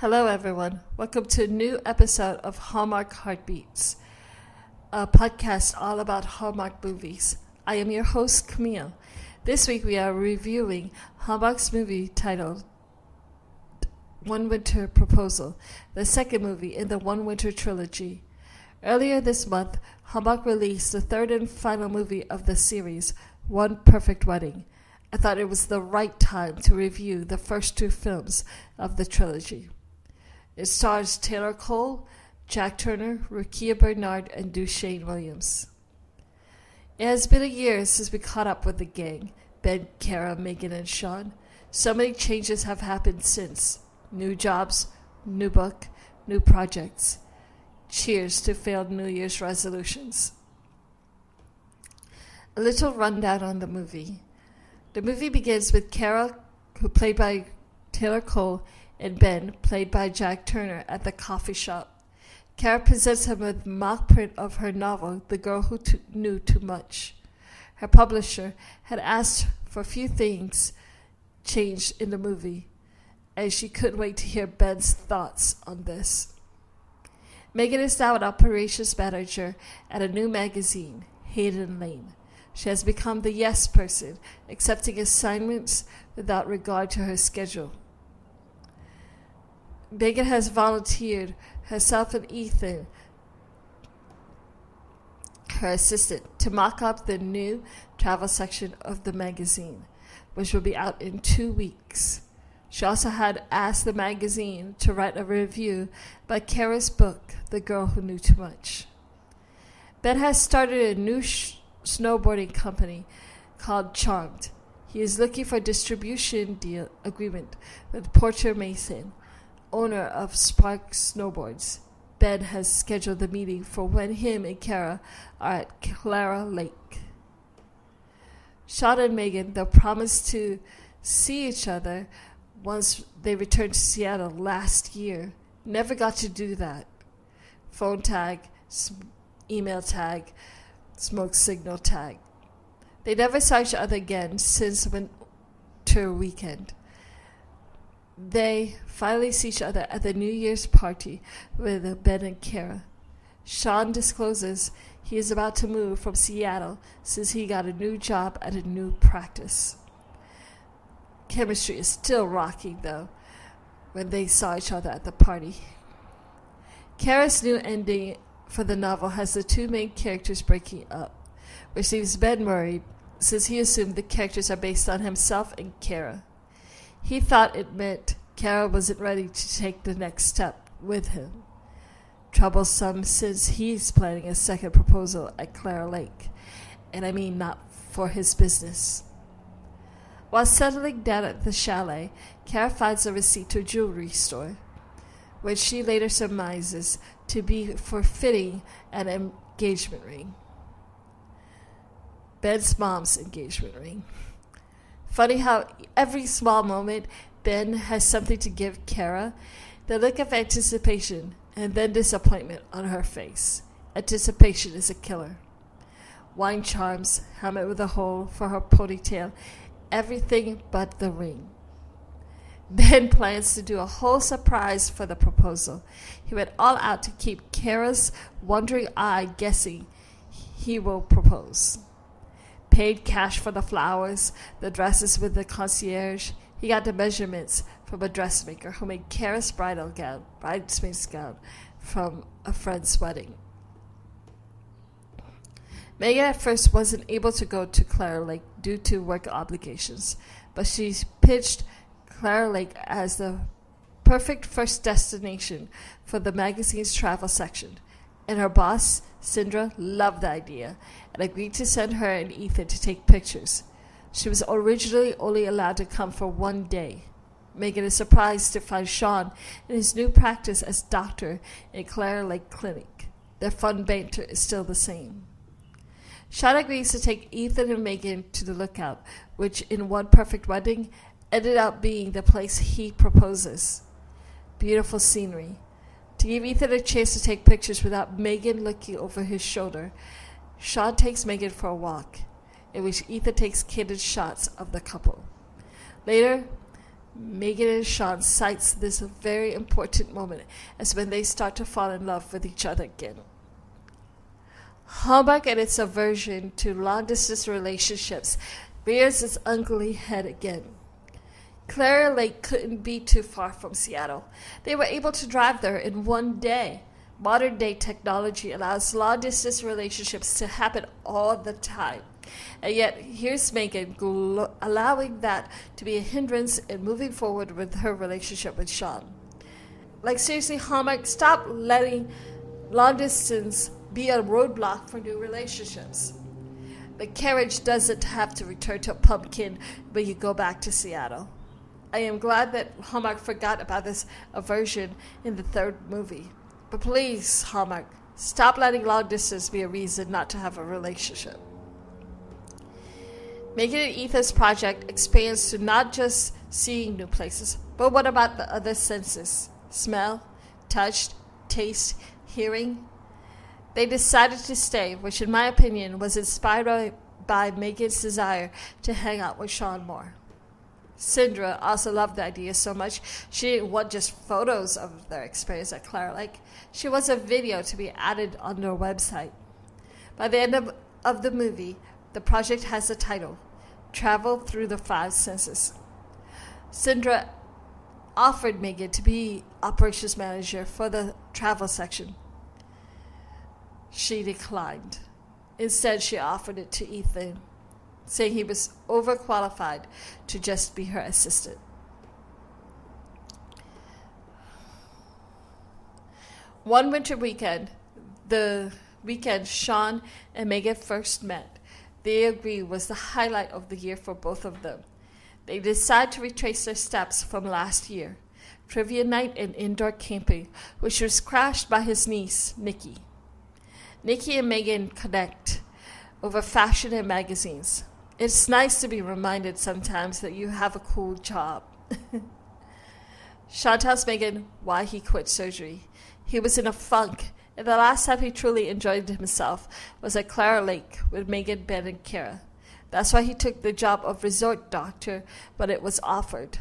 Hello, everyone. Welcome to a new episode of Hallmark Heartbeats, a podcast all about Hallmark movies. I am your host, Camille. This week we are reviewing Hallmark's movie titled One Winter Proposal, the second movie in the One Winter trilogy. Earlier this month, Hallmark released the third and final movie of the series, One Perfect Wedding. I thought it was the right time to review the first two films of the trilogy. It stars Taylor Cole, Jack Turner, Rukiya Bernard, and Dewshane Williams. It has been a year since we caught up with the gang Ben, Kara, Megan, and Sean. So many changes have happened since new jobs, new book, new projects. Cheers to failed New Year's resolutions. A little rundown on the movie. The movie begins with Kara, who played by Taylor Cole, and Ben, played by Jack Turner, at the coffee shop. Kara presents him with mock print of her novel, The Girl Who Too Knew Too Much. Her publisher had asked for a few things changed in the movie, and she couldn't wait to hear Ben's thoughts on this. Megan is now an operations manager at a new magazine, Hayden Lane. She has become the yes person, accepting assignments without regard to her schedule. Megan has volunteered herself and Ethan, her assistant, to mock up the new travel section of the magazine, which will be out in two weeks. She also had asked the magazine to write a review by Kara's book, The Girl Who Knew Too Much. Ben has started a new snowboarding company called Charmed. He is looking for a distribution deal agreement with Porter Mason owner of Spark Snowboards. Ben has scheduled the meeting for when him and Kara are at Clara Lake. Sean and Megan, though promised to see each other once they returned to Seattle last year, never got to do that. Phone tag, email tag, smoke signal tag. They never saw each other again since winter weekend. They finally see each other at the New Year's party with Ben and Kara. Sean discloses he is about to move from Seattle since he got a new job at a new practice. Chemistry is still rocking, though, when they saw each other at the party. Kara's new ending for the novel has the two main characters breaking up, which leaves Ben worried since he assumed the characters are based on himself and Kara. He thought it meant Kara wasn't ready to take the next step with him. Troublesome since he's planning a second proposal at Clara Lake, and I mean not for his business. While settling down at the chalet, Kara finds a receipt to a jewelry store, which she later surmises to be for fitting an engagement ring. Ben's mom's engagement ring. Funny how every small moment Ben has something to give Kara. The look of anticipation and then disappointment on her face. Anticipation is a killer. Wine charms, helmet with a hole for her ponytail, everything but the ring. Ben plans to do a whole surprise for the proposal. He went all out to keep Kara's wondering eye guessing he will propose paid cash for the flowers, the dresses with the concierge. He got the measurements from a dressmaker who made Kara's bridal gown, bridesmaid's gown, from a friend's wedding. Megan at first wasn't able to go to Clara Lake due to work obligations, but she pitched Clara Lake as the perfect first destination for the magazine's travel section, and her boss, Sindra, loved the idea and agreed to send her and Ethan to take pictures. She was originally only allowed to come for one day. making a surprise to find Sean in his new practice as doctor in Clara Lake Clinic. Their fun banter is still the same. Sean agrees to take Ethan and Megan to the lookout, which in One Perfect Wedding ended up being the place he proposes. Beautiful scenery. To give Ethan a chance to take pictures without Megan looking over his shoulder, Sean takes Megan for a walk, in which Ethan takes candid shots of the couple. Later, Megan and Sean cites this very important moment as when they start to fall in love with each other again. Hallmark and its aversion to long distance relationships rears its ugly head again. Clara Lake couldn't be too far from Seattle. They were able to drive there in one day. Modern day technology allows long distance relationships to happen all the time. And yet, here's Megan gl- allowing that to be a hindrance in moving forward with her relationship with Sean. Like, seriously, Hallmark, stop letting long distance be a roadblock for new relationships. The carriage doesn't have to return to a pumpkin when you go back to Seattle. I am glad that Hallmark forgot about this aversion in the third movie. But please, Hallmark, stop letting long distance be a reason not to have a relationship. Megan and Ethan's project expands to not just seeing new places, but what about the other senses? Smell, touch, taste, hearing? They decided to stay, which, in my opinion, was inspired by Megan's desire to hang out with Sean more. Sindra also loved the idea so much she didn't want just photos of their experience at Clara Lake. She wants a video to be added on their website. By the end of, of the movie, the project has a title Travel Through the Five Senses. Sindra offered Megan to be operations manager for the travel section. She declined. Instead, she offered it to Ethan, saying he was overqualified to just be her assistant. One winter weekend, the weekend Sean and Megan first met, they agree was the highlight of the year for both of them. They decide to retrace their steps from last year, trivia night and indoor camping, which was crashed by his niece, Nikki. Nikki and Megan connect over fashion and magazines. It's nice to be reminded sometimes that you have a cool job. Sean tells Megan why he quit surgery. He was in a funk, and the last time he truly enjoyed himself was at Clara Lake with Megan, Ben, and Kara. That's why he took the job of resort doctor, but it was offered.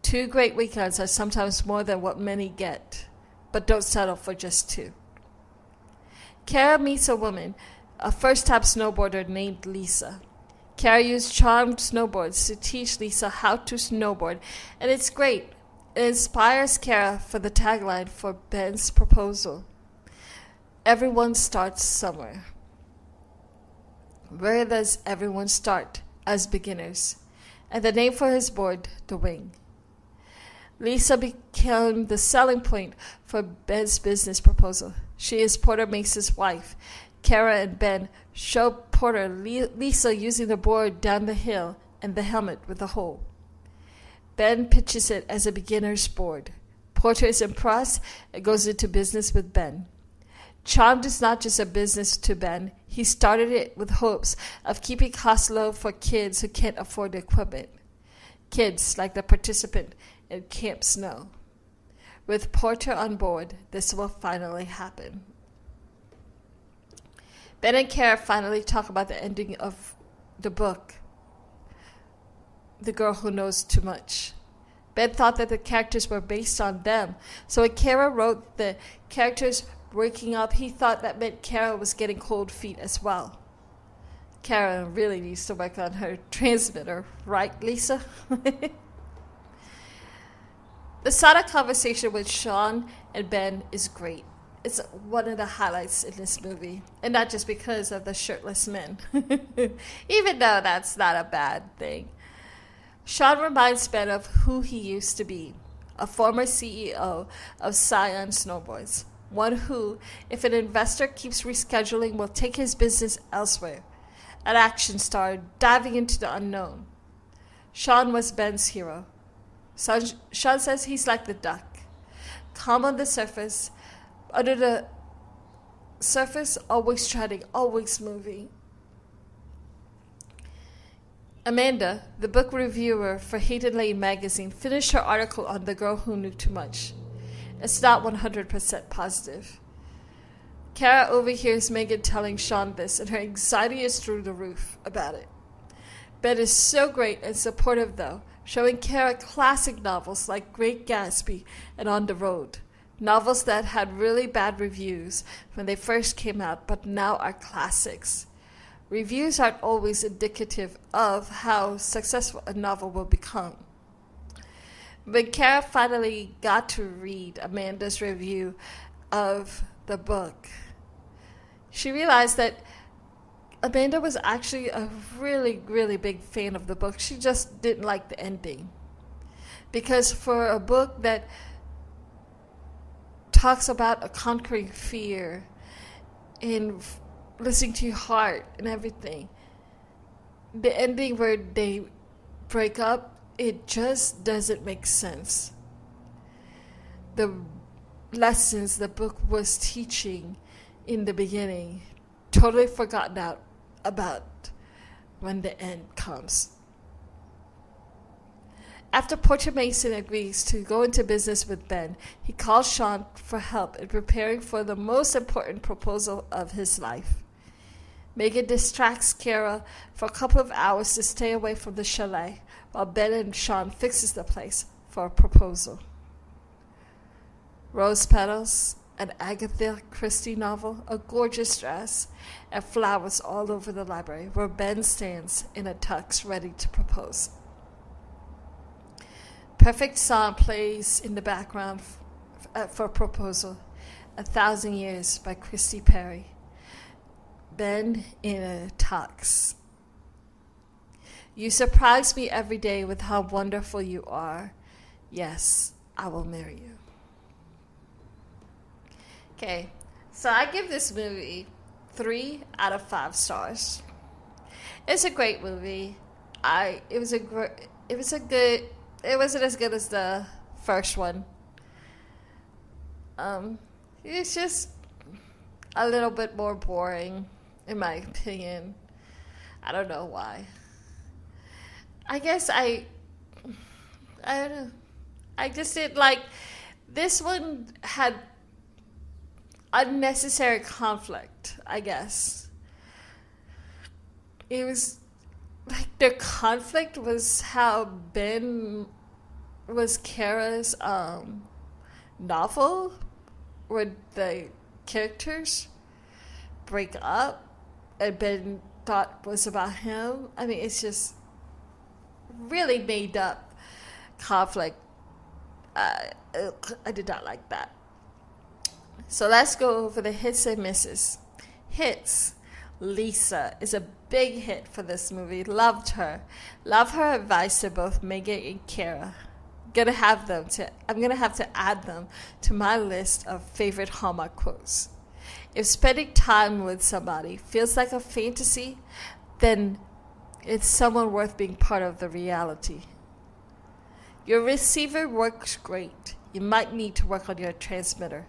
Two great weekends are sometimes more than what many get, but don't settle for just two. Kara meets a woman, a first time snowboarder named Lisa. Kara used charmed snowboards to teach Lisa how to snowboard, and it's great. It inspires Kara for the tagline for Ben's proposal. Everyone starts somewhere. Where does everyone start as beginners? And the name for his board, The Wing. Lisa became the selling point for Ben's business proposal. She is Porter Mace's wife. Kara and Ben show Porter Lisa using the board down the hill and the helmet with the hole. Ben pitches it as a beginner's board. Porter is impressed and goes into business with Ben. Charmed is not just a business to Ben. He started it with hopes of keeping costs low for kids who can't afford the equipment. Kids like the participant in Camp Snow. With Porter on board, this will finally happen. Ben and Kara finally talk about the ending of the book, The Girl Who Knows Too Much. Ben thought that the characters were based on them, so when Kara wrote the characters breaking up, he thought that meant Kara was getting cold feet as well. Kara really needs to work on her transmitter, right, Lisa? the Sada conversation with Sean and Ben is great. It's one of the highlights in this movie, and not just because of the shirtless men, even though that's not a bad thing. Sean reminds Ben of who he used to be a former CEO of Scion Snowboards one who, if an investor keeps rescheduling, will take his business elsewhere. An action star diving into the unknown. Sean was Ben's hero. Sean says he's like the duck, calm on the surface, under the surface, always treading, always moving. Amanda, the book reviewer for Hayden Lane magazine, finished her article on The Girl Who Knew Too Much. It's not 100% positive. Kara overhears Megan telling Sean this, and her anxiety is through the roof about it. Ben is so great and supportive, though, showing Kara classic novels like Great Gatsby and On the Road, novels that had really bad reviews when they first came out but now are classics. Reviews aren't always indicative of how successful a novel will become. When Kara finally got to read Amanda's review of the book, she realized that Amanda was actually a really, really big fan of the book. She just didn't like the ending. Because for a book that talks about a conquering fear and listening to your heart and everything, the ending where they break up, it just doesn't make sense. The lessons the book was teaching in the beginning totally forgotten out about when the end comes. After Porter Mason agrees to go into business with Ben, he calls Sean for help in preparing for the most important proposal of his life. Megan distracts Kara for a couple of hours to stay away from the chalet while Ben and Sean fixes the place for a proposal. Rose petals, an Agatha Christie novel, a gorgeous dress, and flowers all over the library where Ben stands in a tux ready to propose. Perfect song plays in the background f- uh, for proposal, A Thousand Years by Christina Perri. Ben in a tux. You surprise me every day with how wonderful you are. Yes, I will marry you. Okay, so I give this movie three out of five stars. It's a great movie. I it was a it was a good it wasn't as good as the first one. Um, it's just a little bit more boring, in my opinion. I don't know why. I guess I I don't know. I just did like this one had unnecessary conflict, I guess. It was the conflict was how Ben was Kara's um, novel where the characters break up and Ben thought was about him. I mean, it's just really made up conflict. Uh, I did not like that. So let's go over the hits and misses. Hits. Lisa is a big hit for this movie. Loved her. Love her advice to both Megan and Kara. Gonna have them to I'm gonna have to add them to my list of favorite Hallmark quotes. If spending time with somebody feels like a fantasy, then it's someone worth being part of the reality. Your receiver works great. You might need to work on your transmitter.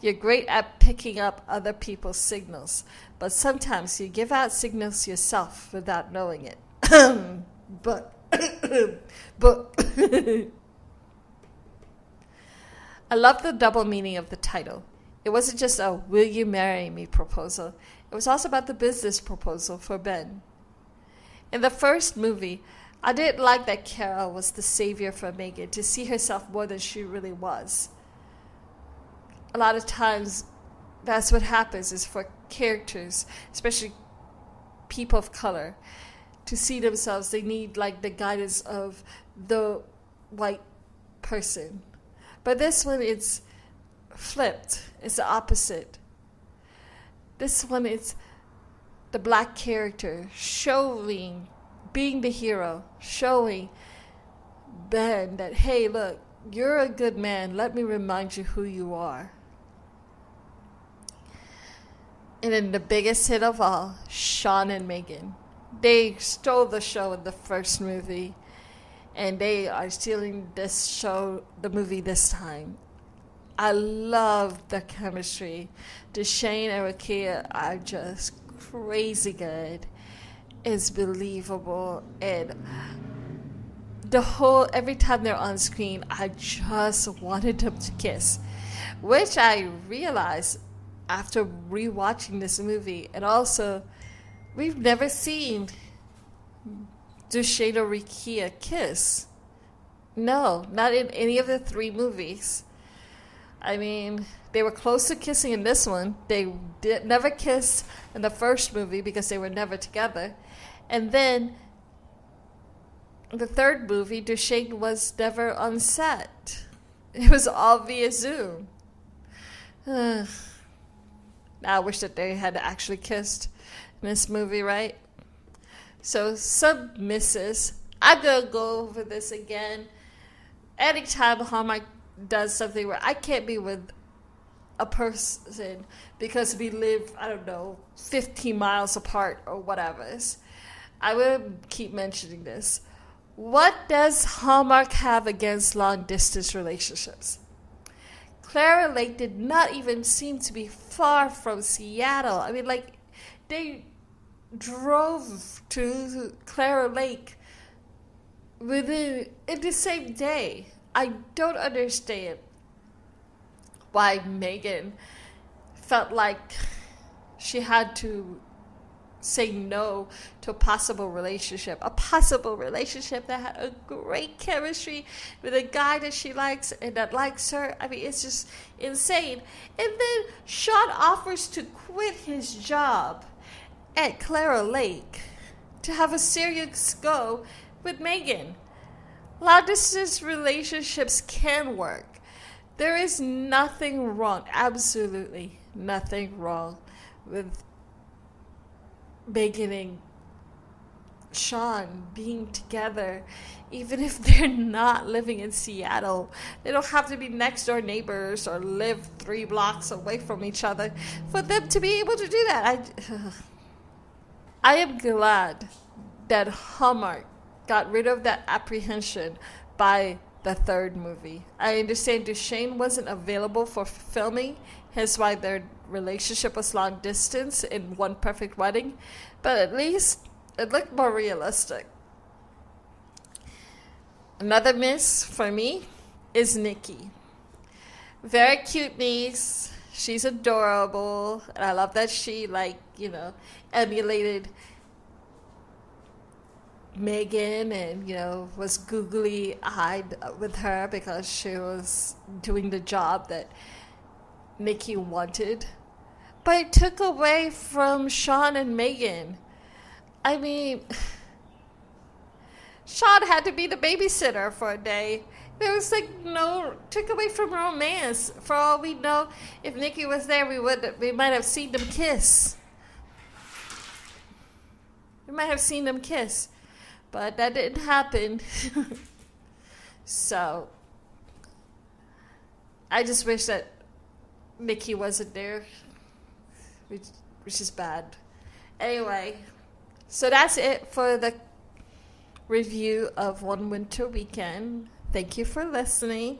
You're great at picking up other people's signals, but sometimes you give out signals yourself without knowing it. but, but, I love the double meaning of the title. It wasn't just a will you marry me proposal, it was also about the business proposal for Ben. In the first movie, I didn't like that Carol was the savior for Megan to see herself more than she really was a lot of times that's what happens is for characters, especially people of color, to see themselves, they need like the guidance of the white person. But this one, it's flipped. It's the opposite. This one, it's the black character showing, being the hero, showing Ben that, hey, look, you're a good man. Let me remind you who you are. And then the biggest hit of all, Sean and Megan. They stole the show in the first movie, and they are stealing this show, the movie this time. I love the chemistry. Dewshane and Rukiya are just crazy good. It's believable, and the whole every time they're on screen, I just wanted them to kiss, which I realized after rewatching this movie, and also we've never seen Dewshane or Rukiya kiss. No, not in any of the three movies. I mean, they were close to kissing in this one. They did never kissed in the first movie because they were never together. And then the third movie, Dewshane was never on set. It was all via Zoom. I wish that they had actually kissed in this movie, right? So some misses. I'm gonna go over this again. Anytime Hallmark does something where I can't be with a person because we live, I don't know, 15 miles apart or whatever. I will keep mentioning this. What does Hallmark have against long distance relationships? Clara Lake did not even seem to be far from Seattle. I mean, like, they drove to Clara Lake within in the same day. I don't understand why Megan felt like she had to say no to a possible relationship, a possible relationship that had a great chemistry with a guy that she likes and that likes her. I mean, it's just insane. And then Sean offers to quit his job at Clara Lake to have a serious go with Megan. Long distance relationships can work. There is nothing wrong, absolutely nothing wrong with And Sean being together, even if they're not living in Seattle. They don't have to be next door neighbors or live three blocks away from each other for them to be able to do that. I, I am glad that Hallmark got rid of that apprehension by the third movie. I understand Dewshane wasn't available for filming, hence why their relationship was long distance in One Perfect Wedding, but at least it looked more realistic. Another miss for me is Nikki. Very cute niece. She's adorable, and I love that she like you know emulated Megan and, you know, was googly eyed with her because she was doing the job that Nikki wanted. But it took away from Sean and Megan. I mean, Sean had to be the babysitter for a day. There was like no took away from romance. For all we know, if Nikki was there, we would we might have seen them kiss. We might have seen them kiss but that didn't happen. so I just wish that Nikki wasn't there, which, which is bad. Anyway, so that's it for the review of One Winter Weekend. Thank you for listening.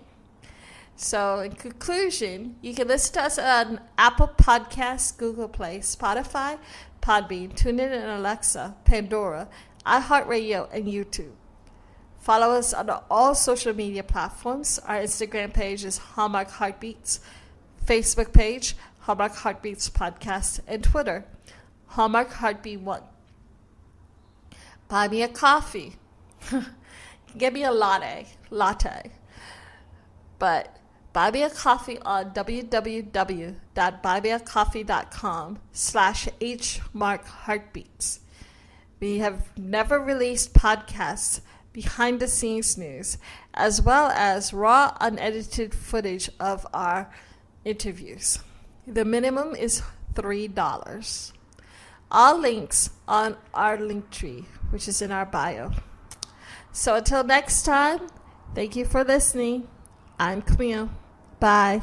So, in conclusion, you can listen to us on Apple Podcasts, Google Play, Spotify, Podbean, TuneIn, and Alexa, Pandora, iHeartRadio, and YouTube. Follow us on all social media platforms. Our Instagram page is Hallmark Heartbeats, Facebook page, Hallmark Heartbeats Podcast, and Twitter, Hallmark Heartbeat One. Buy me a coffee. Get me a latte. Latte. But buy me a coffee on www.buymeacoffee.com slash hmarkheartbeats. We have never released podcasts, behind the scenes news, as well as raw, unedited footage of our interviews. The minimum is $3. All links on our link tree, which is in our bio. So until next time, thank you for listening. I'm Camille. Bye.